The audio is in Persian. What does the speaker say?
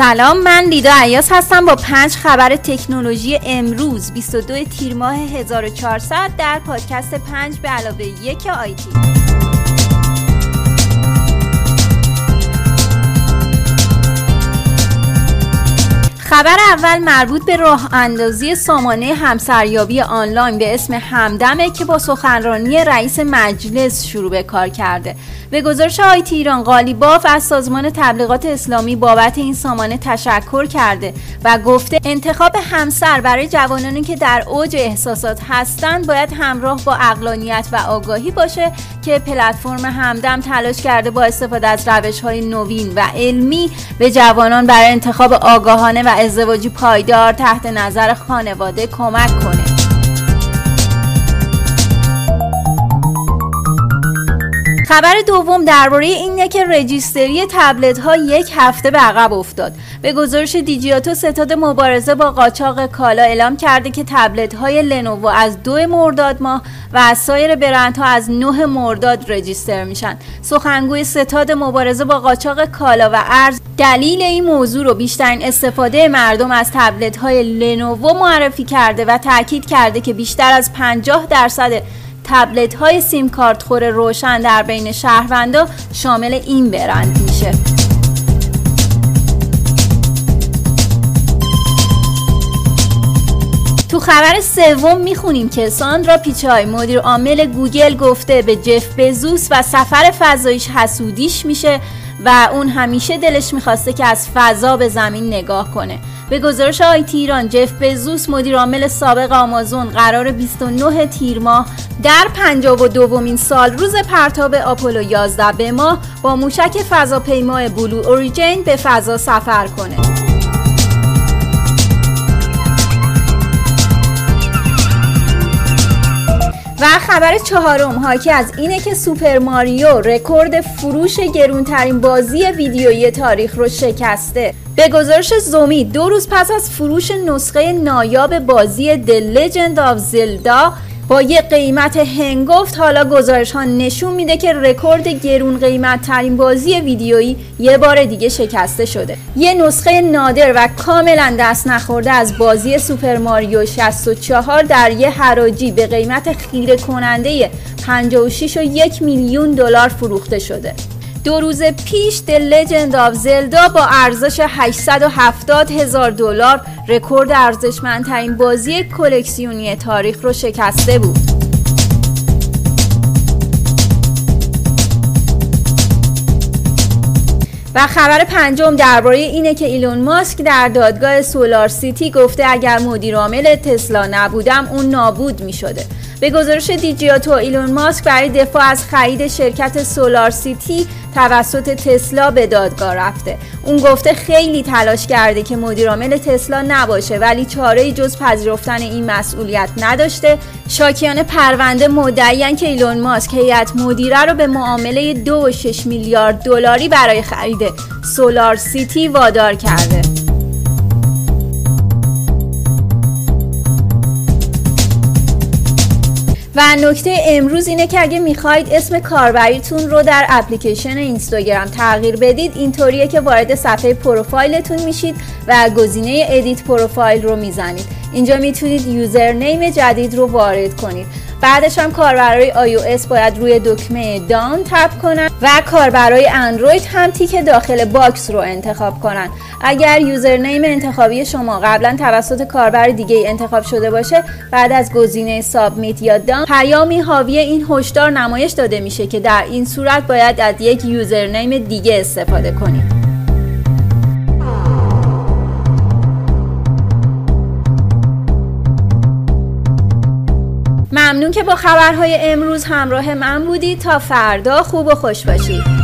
سلام من لیدا عیاس هستم با پنج خبر تکنولوژی امروز 22 تیر ماه 1400 در پادکست پنج به علاوه یک آیتی خبر اول مربوط به راه اندازی سامانه همسریابی آنلاین به اسم همدمه که با سخنرانی رئیس مجلس شروع به کار کرده. به گزارش آیتی ایران قالیباف از سازمان تبلیغات اسلامی بابت این سامانه تشکر کرده و گفته انتخاب همسر برای جوانانی که در اوج احساسات هستند باید همراه با اقلانیت و آگاهی باشه که پلتفرم همدم تلاش کرده با استفاده از روش های نوین و علمی به جوانان برای انتخاب آگاهانه و ازدواجی پایدار تحت نظر خانواده کمک کنه. خبر دوم درباره اینه که رجیستری تبلت ها یک هفته به عقب افتاد. به گزارش دیجیاتو ستاد مبارزه با قاچاق کالا اعلام کرده که تبلت های لنوو از دو مرداد ماه و از سایر برندها از 9 مرداد رجیستر میشن. سخنگوی ستاد مبارزه با قاچاق کالا و ارز دلیل این موضوع رو بیشترین استفاده مردم از تبلت های لنوو معرفی کرده و تاکید کرده که بیشتر از 50 درصد تبلت های سیم کارت خور روشن در بین شهروندا شامل این برند میشه. تو خبر سوم می‌خونیم که ساندرا پیچای مدیر عامل گوگل گفته به جف بزوس و سفر فضاییش حسودیش میشه و اون همیشه دلش می‌خواسته که از فضا به زمین نگاه کنه. به گزارش آیتی ایران جف بزوس مدیر عامل سابق آمازون قرار 29 تیر ماه در 52 دومین سال روز پرتاب آپولو 11 به ماه با موشک فضاپیمای Blue Origin به فضا سفر کنه. و خبر چهارم حاکی از اینه که Super Mario رکورد فروش گرونترین بازی ویدیویی تاریخ رو شکسته. به گزارش زومیت دو روز پس از فروش نسخه نایاب بازی The Legend of Zelda با یه قیمت هنگفت حالا گزارش ها نشون میده که رکورد گرون قیمت ترین بازی ویدیویی یه بار دیگه شکسته شده. یه نسخه نادر و کاملا دست نخورده از بازی سوپر ماریو 64 در یه حراجی به قیمت خیره کننده 56 و یک میلیون دلار فروخته شده. دو روز پیش The Legend of Zelda با ارزش 870 هزار دلار رکورد ارزشمندترین بازی کلکسیونی تاریخ رو شکسته بود. و خبر پنجم درباره اینه که ایلون ماسک در دادگاه سولار سیتی گفته اگر مدیر عامل تسلا نبودم اون نابود می شده. به گزارش دیجیاتو ایلون ماسک برای دفاع از خرید شرکت سولار سیتی توسط تسلا به دادگاه رفته. اون گفته خیلی تلاش کرده که مدیرعامل تسلا نباشه ولی چاره جز پذیرفتن این مسئولیت نداشته. شاکیان پرونده مدعیان که ایلون ماسک هیئت مدیره رو به معامله 2.6 میلیارد دلاری برای خرید SolarCity وادار کرده. و نکته امروز اینه که اگه می‌خواید اسم کاربریتون رو در اپلیکیشن اینستاگرام تغییر بدید اینطوریه که وارد صفحه پروفایلتون میشید و گزینه edit profile رو می‌زنید. اینجا می‌تونید username جدید رو وارد کنید. بعدش هم کاربرای iOS باید روی دکمه Done tap کنن و کاربرای اندروید هم تیک داخل box رو انتخاب کنن. اگر یوزرنیم انتخابی شما قبلا توسط کاربر دیگه انتخاب شده باشه بعد از گزینه سابمیت یا دان پیامی حاوی این هشدار نمایش داده میشه که در این صورت باید از یک یوزرنیم دیگه استفاده کنید. ممنون که با خبرهای امروز همراه من بودید. تا فردا خوب و خوش باشید.